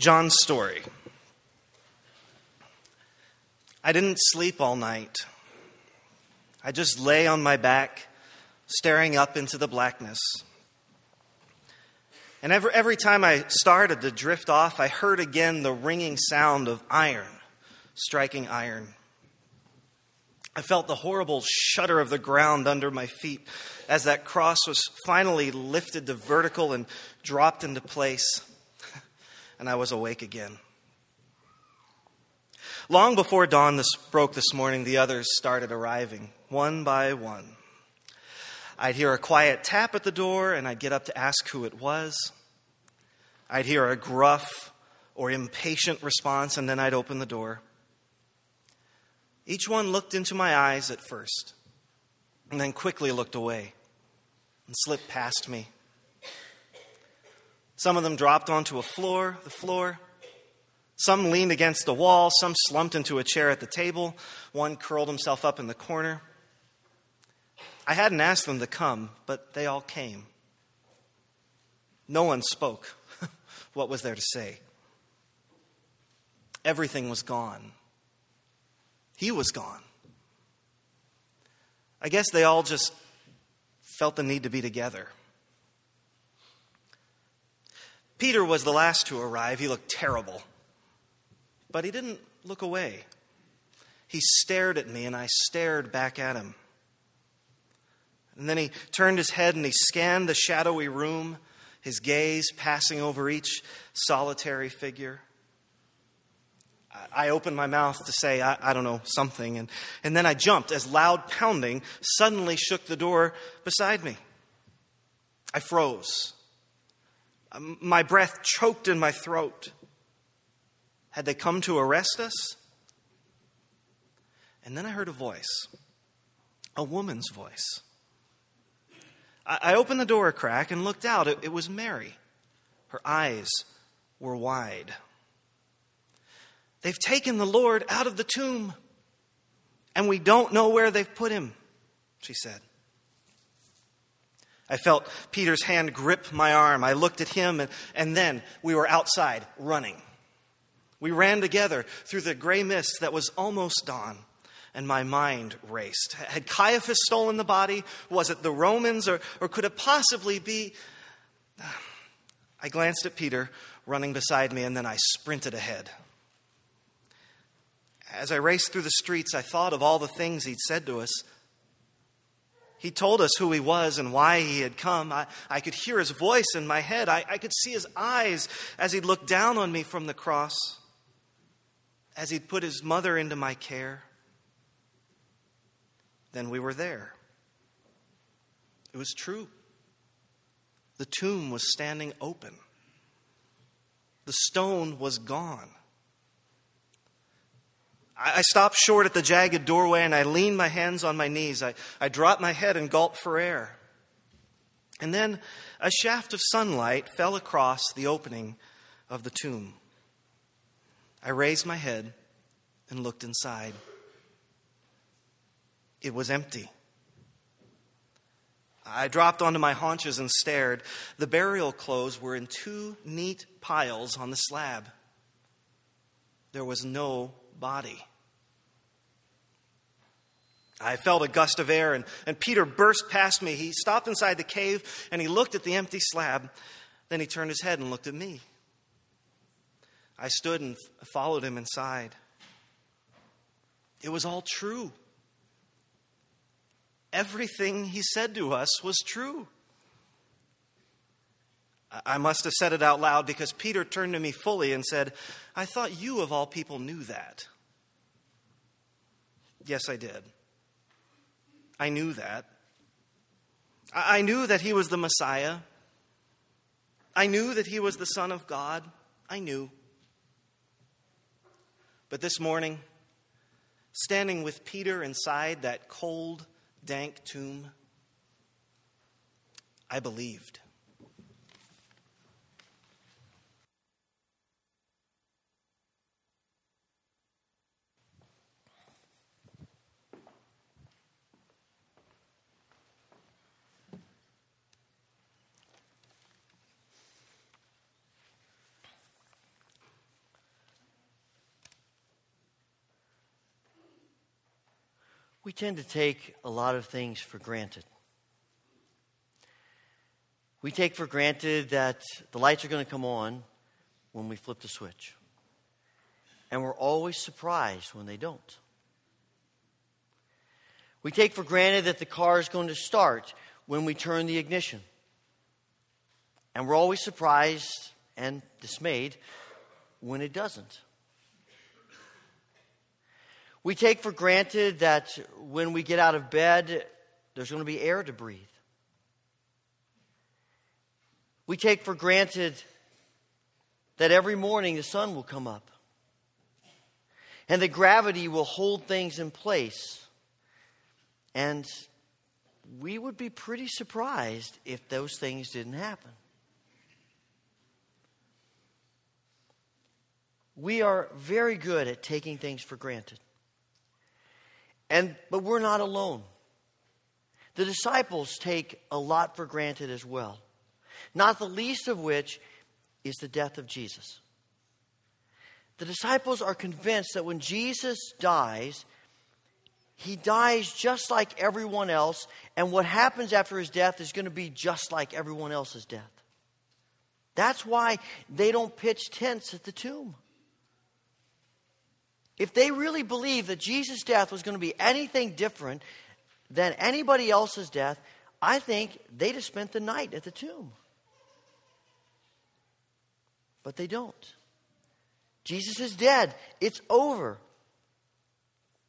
John's story. I didn't sleep all night. I just lay on my back, staring up into the blackness. And every, every time I started to drift off, I heard again the ringing sound of iron striking iron. I felt the horrible shudder of the ground under my feet as that cross was finally lifted to vertical and dropped into place, and I was awake again. Long before dawn this broke this morning, the others started arriving, one by one. I'd hear a quiet tap at the door, and I'd get up to ask who it was. I'd hear a gruff or impatient response, and then I'd open the door. Each one looked into my eyes at first, and then quickly looked away and slipped past me. Some of them dropped onto a floor, the floor. Some leaned against the wall, some slumped into a chair at the table, one curled himself up in the corner. I hadn't asked them to come, but they all came. No one spoke. what was there to say? Everything was gone. He was gone. I guess they all just felt the need to be together. Peter was the last to arrive. He looked terrible. But he didn't look away. He stared at me, and I stared back at him. And then he turned his head and he scanned the shadowy room, his gaze passing over each solitary figure. I opened my mouth to say, I, I, don't know, something, and, and then I jumped as loud pounding suddenly shook the door beside me. I froze. Um, my breath choked in my throat. Had they come to arrest us? And then I heard a voice, a woman's voice. I opened the door a crack and looked out. It, was Mary. Her eyes were wide. They've taken the Lord out of the tomb, and we don't know where they've put him, she said. I felt Peter's hand grip my arm. I looked at him, and, and then we were outside running. We ran together through the gray mist that was almost dawn and my mind raced. Had Caiaphas stolen the body? Was it the Romans? Or, or could it possibly be? I glanced at Peter running beside me, and then I sprinted ahead. As I raced through the streets, I thought of all the things he'd said to us. He told us who he was and why he had come. I, I could hear his voice in my head. I, I could see his eyes as he looked down on me from the cross, as he'd put his mother into my care then we were there. It was true. The tomb was standing open, the stone was gone. I stopped short at the jagged doorway and I leaned my hands on my knees. I, I dropped my head and gulped for air. And then a shaft of sunlight fell across the opening of the tomb. I raised my head and looked inside. It was empty. I dropped onto my haunches and stared. The burial clothes were in two neat piles on the slab. There was no body. I felt a gust of air, and, and Peter burst past me. He stopped inside the cave and he looked at the empty slab. Then he turned his head and looked at me. I stood and followed him inside. It was all true. Everything he said to us was true. I must have said it out loud because Peter turned to me fully and said, I thought you, of all people, knew that. Yes, I did. I knew that. I knew that he was the Messiah. I knew that he was the Son of God. I knew. But this morning, standing with Peter inside that cold, dank tomb? I believed. We tend to take a lot of things for granted. We take for granted that the lights are going to come on when we flip the switch. And we're always surprised when they don't. We take for granted that the car is going to start when we turn the ignition. And we're always surprised and dismayed when it doesn't. We take for granted that when we get out of bed, there's going to be air to breathe. We take for granted that every morning the sun will come up and that gravity will hold things in place. And we would be pretty surprised if those things didn't happen. We are very good at taking things for granted. And but we're not alone. The disciples take a lot for granted as well. Not the least of which is the death of Jesus. The disciples are convinced that when Jesus dies, he dies just like everyone else, and what happens after his death is going to be just like everyone else's death. That's why they don't pitch tents at the tomb. If they really believed that Jesus' death was going to be anything different than anybody else's death, I think they'd have spent the night at the tomb. But they don't. Jesus is dead. It's over.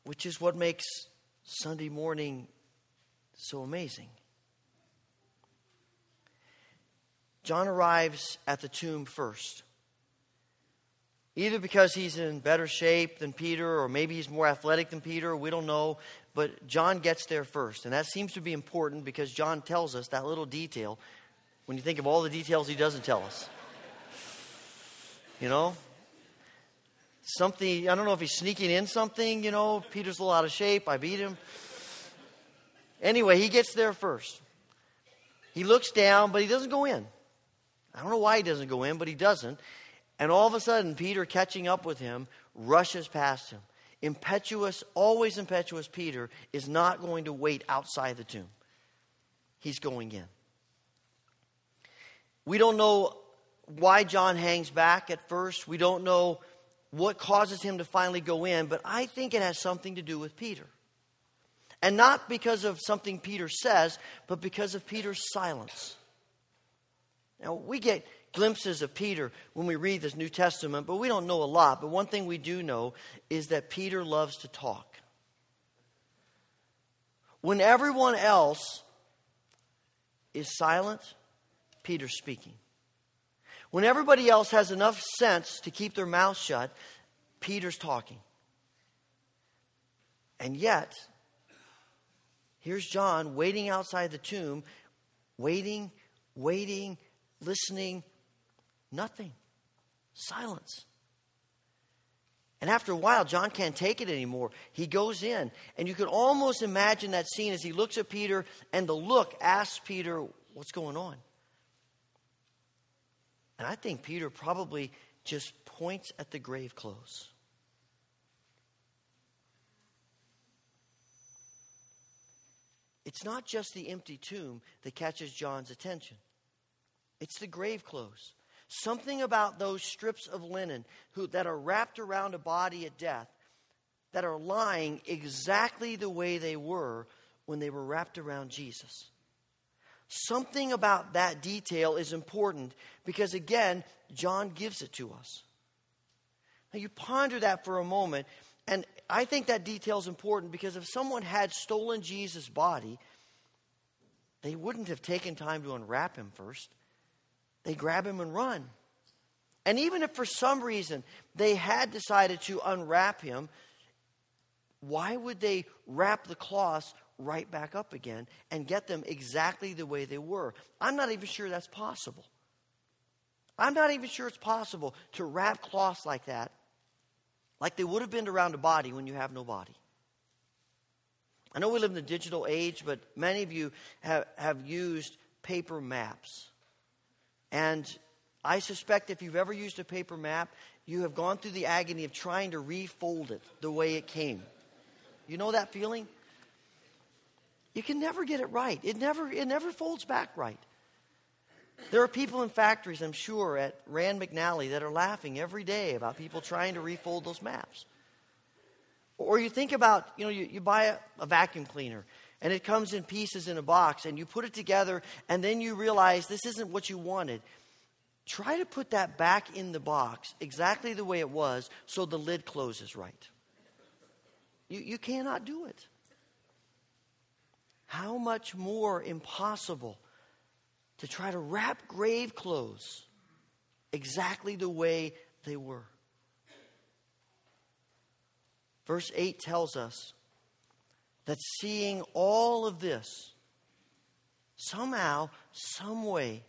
Which is what makes Sunday morning so amazing. John arrives at the tomb first. Either because he's in better shape than Peter, or maybe he's more athletic than Peter, we don't know. But John gets there first. And that seems to be important because John tells us that little detail when you think of all the details he doesn't tell us. You know? Something, I don't know if he's sneaking in something, you know. Peter's a little out of shape. I beat him. Anyway, he gets there first. He looks down, but he doesn't go in. I don't know why he doesn't go in, but he doesn't. And all of a sudden, Peter, catching up with him, rushes past him. Impetuous, always impetuous Peter is not going to wait outside the tomb. He's going in. We don't know why John hangs back at first. We don't know what causes him to finally go in, but I think it has something to do with Peter. And not because of something Peter says, but because of Peter's silence. Now, we get glimpses of Peter when we read this New Testament, but we don't know a lot. But one thing we do know is that Peter loves to talk. When everyone else is silent, Peter's speaking. When everybody else has enough sense to keep their mouth shut, Peter's talking. And yet, here's John waiting outside the tomb, waiting, waiting, listening, Nothing. Silence. And after a while, John can't take it anymore. He goes in, and you can almost imagine that scene as he looks at Peter, and the look asks Peter, What's going on? And I think Peter probably just points at the grave clothes. It's not just the empty tomb that catches John's attention, it's the grave clothes. Something about those strips of linen who, that are wrapped around a body at death that are lying exactly the way they were when they were wrapped around Jesus. Something about that detail is important because, again, John gives it to us. Now, you ponder that for a moment, and I think that detail is important because if someone had stolen Jesus' body, they wouldn't have taken time to unwrap him first. They grab him and run. And even if for some reason they had decided to unwrap him, why would they wrap the cloths right back up again and get them exactly the way they were? I'm not even sure that's possible. I'm not even sure it's possible to wrap cloths like that, like they would have been around a body when you have no body. I know we live in the digital age, but many of you have, have used paper maps. And I suspect if you've ever used a paper map, you have gone through the agony of trying to refold it the way it came. You know that feeling? You can never get it right. It never, it never folds back right. There are people in factories, I'm sure, at Rand McNally that are laughing every day about people trying to refold those maps. Or you think about, you know, you, you buy a, a vacuum cleaner and it comes in pieces in a box and you put it together and then you realize this isn't what you wanted. Try to put that back in the box exactly the way it was so the lid closes right. You, you cannot do it. How much more impossible to try to wrap grave clothes exactly the way they were. Verse 8 tells us that seeing all of this, somehow, some way,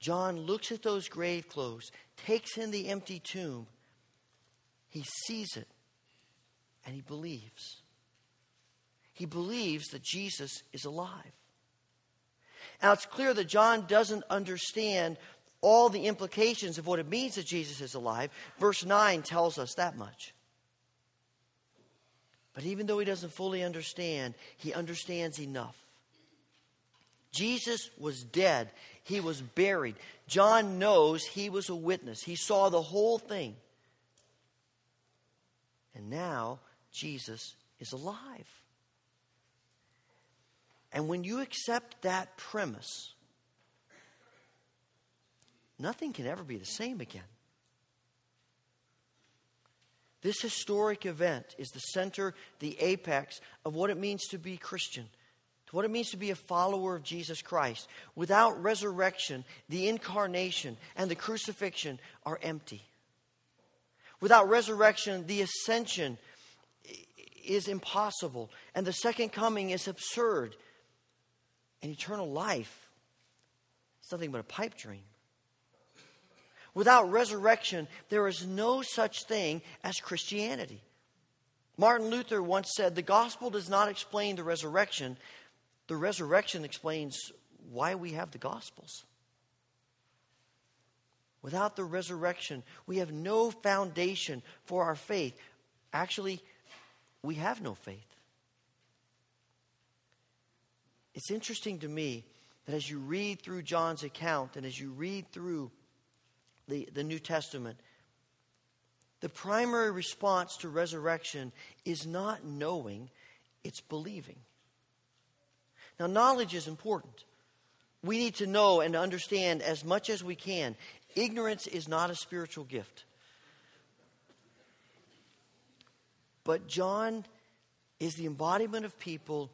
John looks at those grave clothes, takes in the empty tomb, he sees it, and he believes. He believes that Jesus is alive. Now, it's clear that John doesn't understand all the implications of what it means that Jesus is alive. Verse 9 tells us that much. But even though he doesn't fully understand, he understands enough. Jesus was dead. He was buried. John knows he was a witness. He saw the whole thing. And now Jesus is alive. And when you accept that premise, nothing can ever be the same again. This historic event is the center, the apex of what it means to be Christian, to what it means to be a follower of Jesus Christ. Without resurrection, the incarnation and the crucifixion are empty. Without resurrection, the ascension is impossible, and the second coming is absurd. And eternal life is nothing but a pipe dream. Without resurrection, there is no such thing as Christianity. Martin Luther once said, The gospel does not explain the resurrection, the resurrection explains why we have the gospels. Without the resurrection, we have no foundation for our faith. Actually, we have no faith. It's interesting to me that as you read through John's account and as you read through the, the New Testament, the primary response to resurrection is not knowing, it's believing. Now, knowledge is important. We need to know and understand as much as we can. Ignorance is not a spiritual gift. But John is the embodiment of people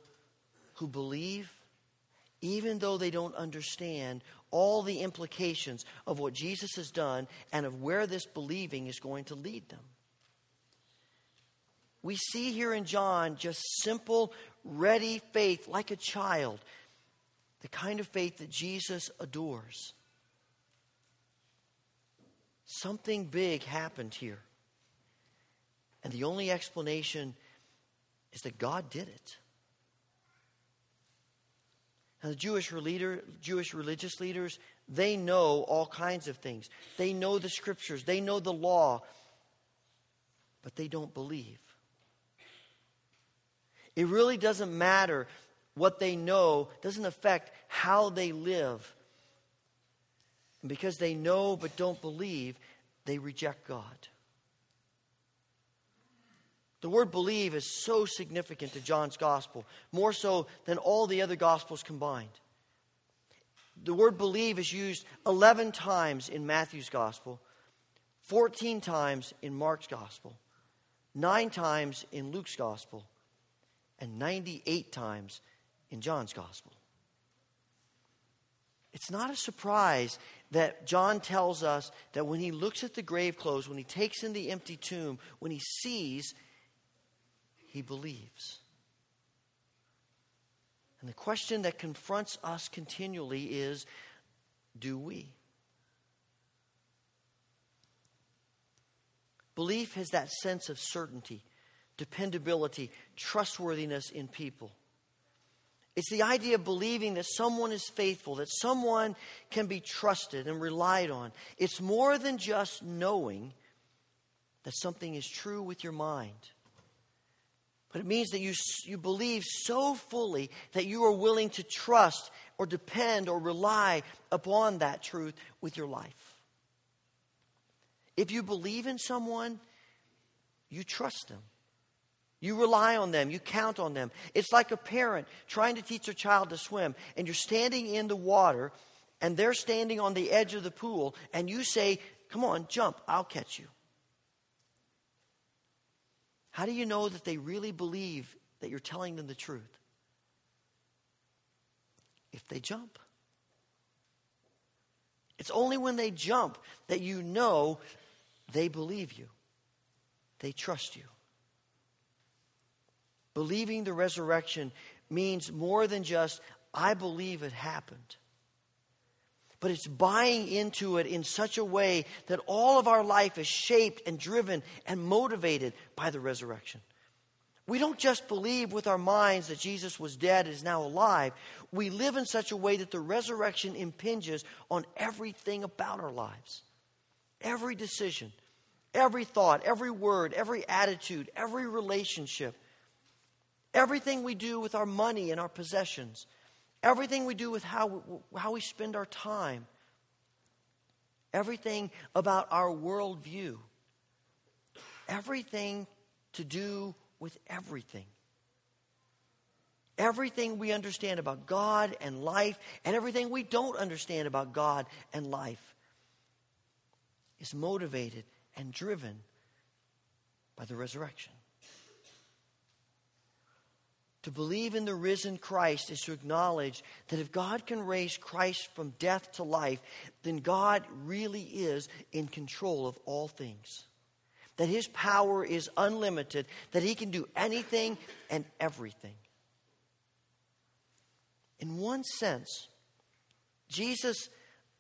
who believe, even though they don't understand all the implications of what Jesus has done and of where this believing is going to lead them. We see here in John just simple, ready faith like a child, the kind of faith that Jesus adores. Something big happened here. And the only explanation is that God did it. The Jewish, leader, Jewish religious leaders, they know all kinds of things. They know the scriptures, they know the law, but they don't believe. It really doesn't matter what they know, doesn't affect how they live. And because they know but don't believe, they reject God. The word believe is so significant to John's gospel, more so than all the other gospels combined. The word believe is used 11 times in Matthew's gospel, 14 times in Mark's gospel, 9 times in Luke's gospel, and 98 times in John's gospel. It's not a surprise that John tells us that when he looks at the grave clothes, when he takes in the empty tomb, when he sees he believes. And the question that confronts us continually is do we? Belief has that sense of certainty, dependability, trustworthiness in people. It's the idea of believing that someone is faithful, that someone can be trusted and relied on. It's more than just knowing that something is true with your mind But it means that you, you believe so fully that you are willing to trust or depend or rely upon that truth with your life. If you believe in someone, you trust them. You rely on them. You count on them. It's like a parent trying to teach their child to swim, and you're standing in the water, and they're standing on the edge of the pool, and you say, Come on, jump, I'll catch you. How do you know that they really believe that you're telling them the truth? If they jump. It's only when they jump that you know they believe you, they trust you. Believing the resurrection means more than just, I believe it happened but it's buying into it in such a way that all of our life is shaped and driven and motivated by the resurrection. We don't just believe with our minds that Jesus was dead and is now alive. We live in such a way that the resurrection impinges on everything about our lives. Every decision, every thought, every word, every attitude, every relationship, everything we do with our money and our possessions Everything we do with how, how we spend our time. Everything about our worldview. Everything to do with everything. Everything we understand about God and life, and everything we don't understand about God and life, is motivated and driven by the resurrection. To believe in the risen Christ is to acknowledge that if God can raise Christ from death to life, then God really is in control of all things. That his power is unlimited, that he can do anything and everything. In one sense, Jesus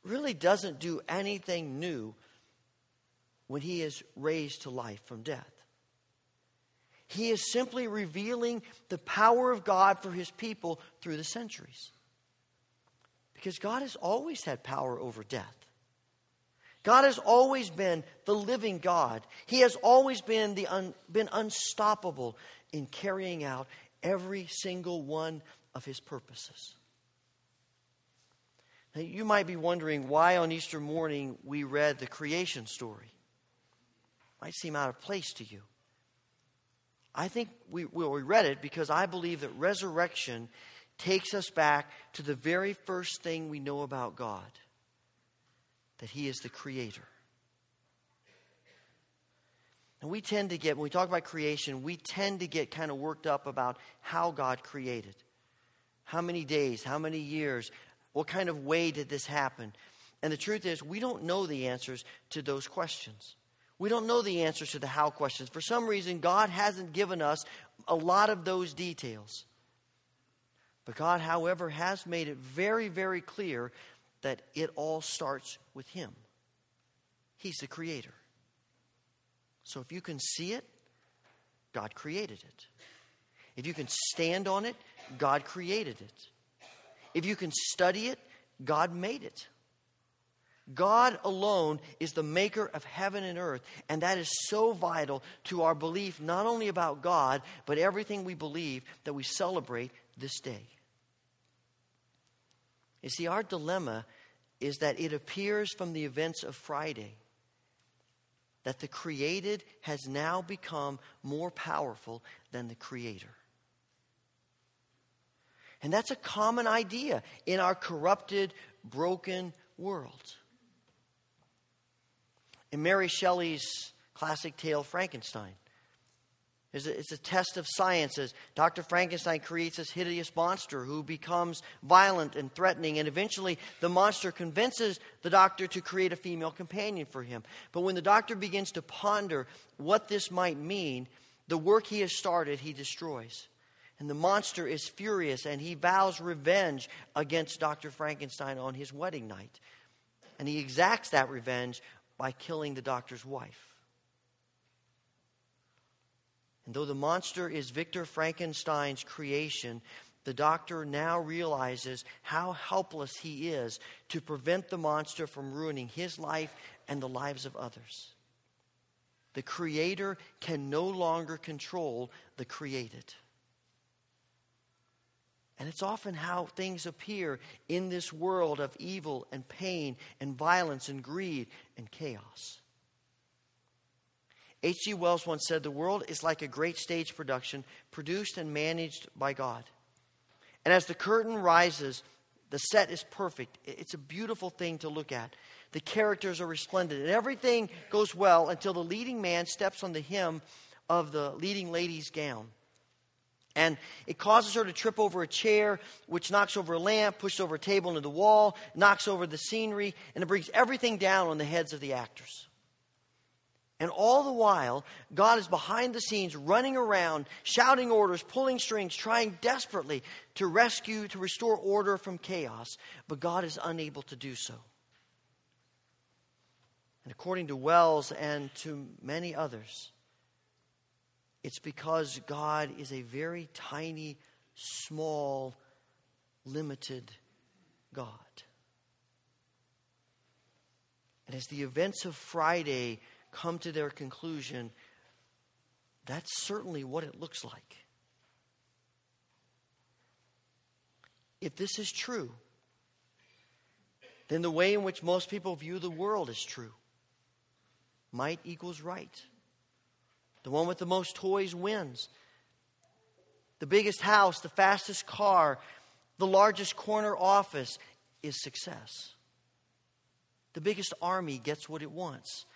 really doesn't do anything new when he is raised to life from death. He is simply revealing the power of God for his people through the centuries. Because God has always had power over death. God has always been the living God. He has always been, the un, been unstoppable in carrying out every single one of his purposes. Now, you might be wondering why on Easter morning we read the creation story. Might seem out of place to you. I think we, well, we read it because I believe that resurrection takes us back to the very first thing we know about God that He is the Creator. And we tend to get, when we talk about creation, we tend to get kind of worked up about how God created. How many days, how many years, what kind of way did this happen? And the truth is, we don't know the answers to those questions. We don't know the answers to the how questions. For some reason, God hasn't given us a lot of those details. But God, however, has made it very, very clear that it all starts with Him. He's the Creator. So if you can see it, God created it. If you can stand on it, God created it. If you can study it, God made it. God alone is the maker of heaven and earth. And that is so vital to our belief, not only about God, but everything we believe that we celebrate this day. You see, our dilemma is that it appears from the events of Friday that the created has now become more powerful than the creator. And that's a common idea in our corrupted, broken world. In Mary Shelley's classic tale, Frankenstein, it's a, it's a test of science as Dr. Frankenstein creates this hideous monster who becomes violent and threatening, and eventually the monster convinces the doctor to create a female companion for him. But when the doctor begins to ponder what this might mean, the work he has started, he destroys. And the monster is furious and he vows revenge against Dr. Frankenstein on his wedding night. And he exacts that revenge by killing the doctor's wife. And though the monster is Victor Frankenstein's creation, the doctor now realizes how helpless he is to prevent the monster from ruining his life and the lives of others. The Creator can no longer control the created. And it's often how things appear in this world of evil and pain and violence and greed and chaos. H.G. Wells once said, The world is like a great stage production produced and managed by God. And as the curtain rises, the set is perfect. It's a beautiful thing to look at. The characters are resplendent, and everything goes well until the leading man steps on the hem of the leading lady's gown. And it causes her to trip over a chair, which knocks over a lamp, pushes over a table into the wall, knocks over the scenery, and it brings everything down on the heads of the actors. And all the while, God is behind the scenes, running around, shouting orders, pulling strings, trying desperately to rescue, to restore order from chaos. But God is unable to do so. And according to Wells and to many others, it's because God is a very tiny, small, limited God. And as the events of Friday come to their conclusion, that's certainly what it looks like. If this is true, then the way in which most people view the world is true. Might equals right. The one with the most toys wins. The biggest house, the fastest car, the largest corner office is success. The biggest army gets what it wants.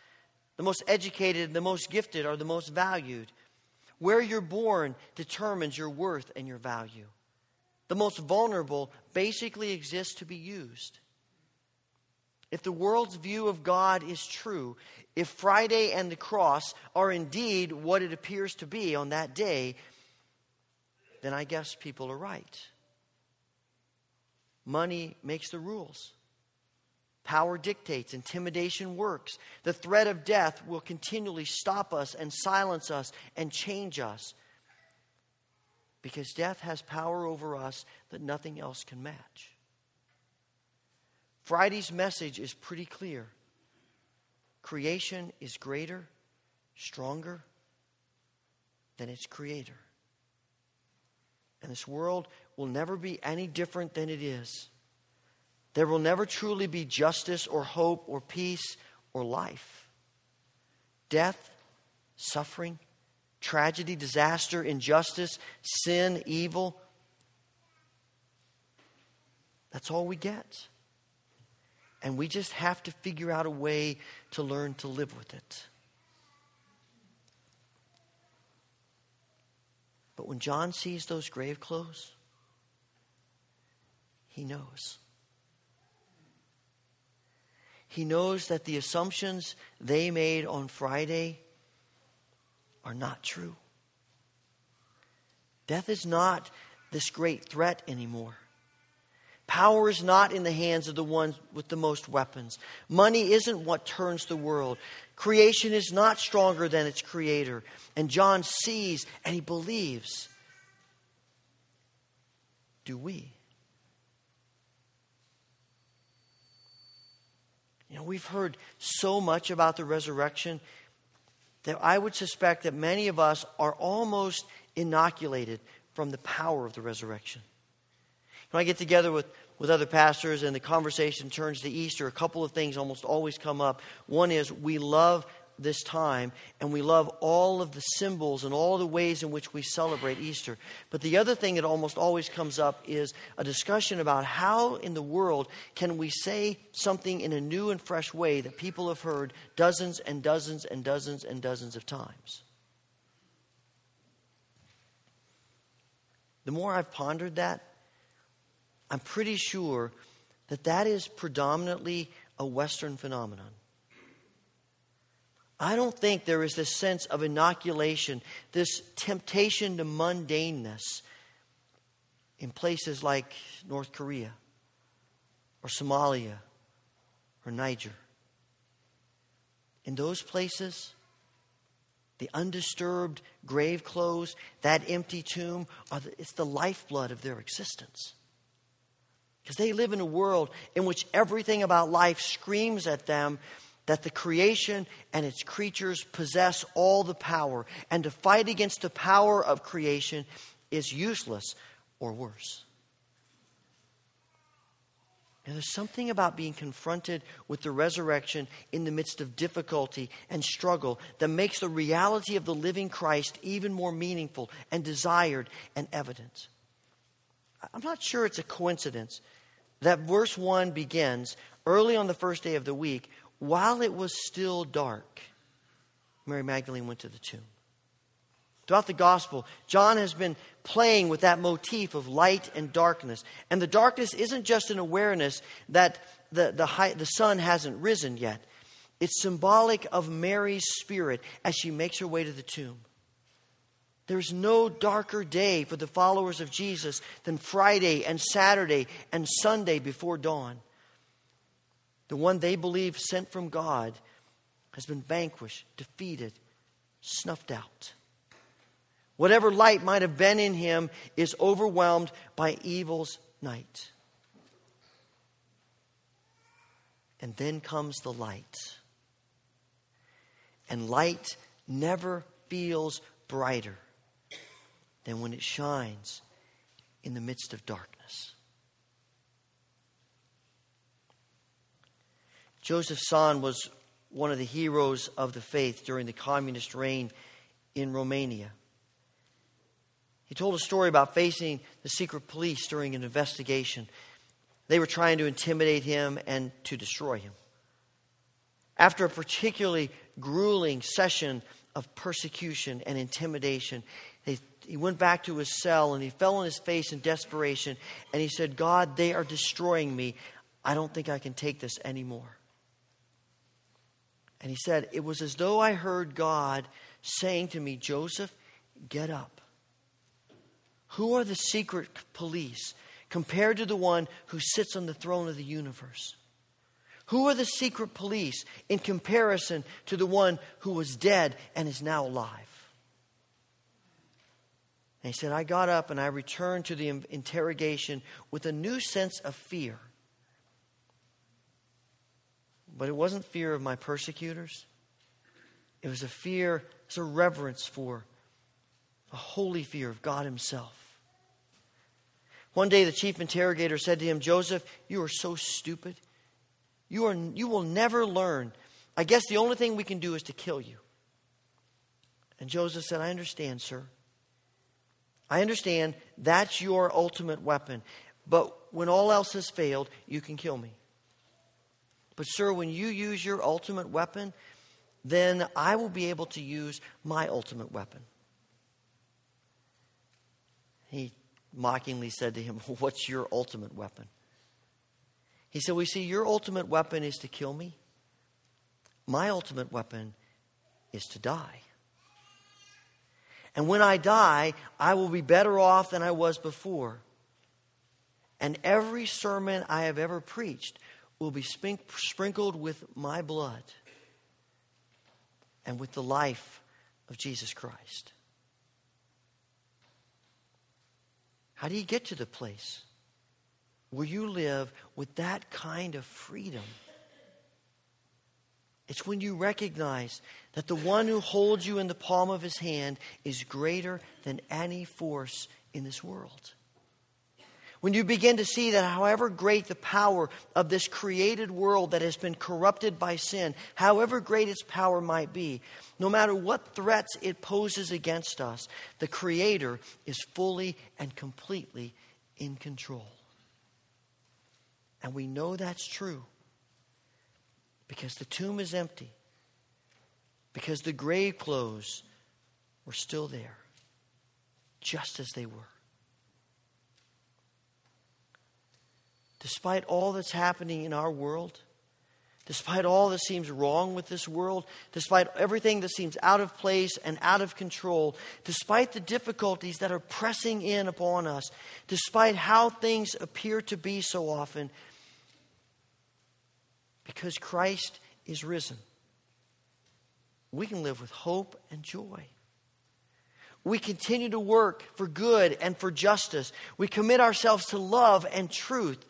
The most educated, and the most gifted are the most valued. Where you're born determines your worth and your value. The most vulnerable basically exists to be used. If the world's view of God is true, if Friday and the cross are indeed what it appears to be on that day, then I guess people are right. Money makes the rules. Power dictates, intimidation works. The threat of death will continually stop us and silence us and change us because death has power over us that nothing else can match. Friday's message is pretty clear creation is greater, stronger than its creator. And this world will never be any different than it is. There will never truly be justice or hope or peace or life. Death, suffering, tragedy, disaster, injustice, sin, evil. That's all we get. And we just have to figure out a way to learn to live with it. But when John sees those grave clothes, he knows. He knows that the assumptions they made on Friday are not true. Death is not this great threat anymore. Power is not in the hands of the ones with the most weapons. Money isn't what turns the world. Creation is not stronger than its creator. And John sees and he believes. Do we? You know, we've heard so much about the resurrection that I would suspect that many of us are almost inoculated from the power of the resurrection. When I get together with, with other pastors and the conversation turns to Easter, a couple of things almost always come up. One is we love this time and we love all of the symbols and all the ways in which we celebrate Easter. But the other thing that almost always comes up is a discussion about how in the world can we say something in a new and fresh way that people have heard dozens and dozens and dozens and dozens of times. The more I've pondered that, I'm pretty sure that that is predominantly a Western phenomenon. I don't think there is this sense of inoculation, this temptation to mundaneness in places like North Korea or Somalia or Niger. In those places, the undisturbed grave clothes, that empty tomb, the, it's the lifeblood of their existence. Because they live in a world in which everything about life screams at them that the creation and its creatures possess all the power, and to fight against the power of creation is useless or worse. And there's something about being confronted with the resurrection in the midst of difficulty and struggle that makes the reality of the living Christ even more meaningful and desired and evident. I'm not sure it's a coincidence that verse 1 begins early on the first day of the week while it was still dark. Mary Magdalene went to the tomb. Throughout the gospel, John has been playing with that motif of light and darkness. And the darkness isn't just an awareness that the, the, high, the sun hasn't risen yet, it's symbolic of Mary's spirit as she makes her way to the tomb. There's no darker day for the followers of Jesus than Friday and Saturday and Sunday before dawn. The one they believe sent from God has been vanquished, defeated, snuffed out. Whatever light might have been in him is overwhelmed by evil's night. And then comes the light. And light never feels brighter than when it shines in the midst of darkness. Joseph Tson was one of the heroes of the faith during the communist reign in Romania. He told a story about facing the secret police during an investigation. They were trying to intimidate him and to destroy him. After a particularly grueling session of persecution and intimidation, he went back to his cell and he fell on his face in desperation and he said, God, they are destroying me. I don't think I can take this anymore. And he said, It was as though I heard God saying to me, Joseph, get up. Who are the secret police compared to the one who sits on the throne of the universe? Who are the secret police in comparison to the one who was dead and is now alive? And he said, I got up and I returned to the interrogation with a new sense of fear. But it wasn't fear of my persecutors, it was a fear, it was a reverence for a holy fear of God Himself. One day, the chief interrogator said to him, Joseph, you are so stupid. You, are, you will never learn. I guess the only thing we can do is to kill you. And Joseph said, I understand, sir. I understand that's your ultimate weapon. But when all else has failed, you can kill me. But, sir, when you use your ultimate weapon, then I will be able to use my ultimate weapon. He mockingly said to him, What's your ultimate weapon? He said, We see, your ultimate weapon is to kill me. My ultimate weapon is to die. And when I die, I will be better off than I was before. And every sermon I have ever preached will be sprinkled with my blood and with the life of Jesus Christ. How do you get to the place where you live with that kind of freedom? It's when you recognize that the one who holds you in the palm of his hand is greater than any force in this world. When you begin to see that however great the power of this created world that has been corrupted by sin, however great its power might be, no matter what threats it poses against us, the Creator is fully and completely in control. And we know that's true because the tomb is empty, because the grave clothes were still there, just as they were. despite all that's happening in our world, despite all that seems wrong with this world, despite everything that seems out of place and out of control, despite the difficulties that are pressing in upon us, despite how things appear to be so often, because Christ is risen, we can live with hope and joy. We continue to work for good and for justice. We commit ourselves to love and truth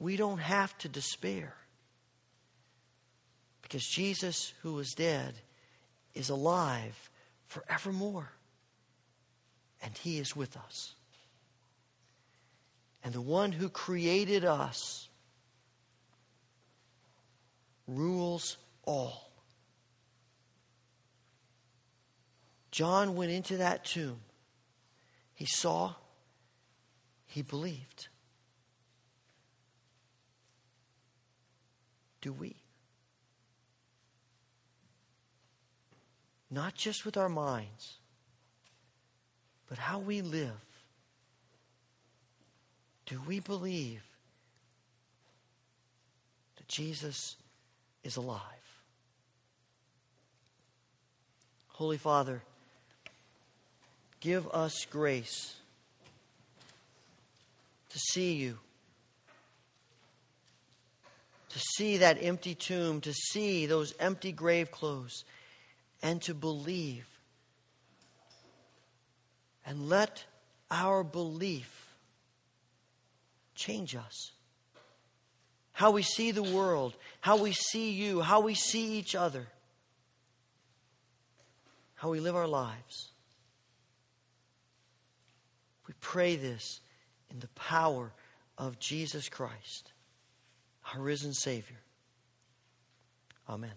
we don't have to despair Because Jesus, who was dead, is alive forevermore. And he is with us. And the one who created us rules all. John went into that tomb. He saw, he believed. Do we? Not just with our minds, but how we live. Do we believe that Jesus is alive? Holy Father, give us grace to see you, to see that empty tomb, to see those empty grave clothes, and to believe. And let our belief change us. How we see the world, how we see you, how we see each other, how we live our lives. We pray this in the power of Jesus Christ, our risen Savior. Amen.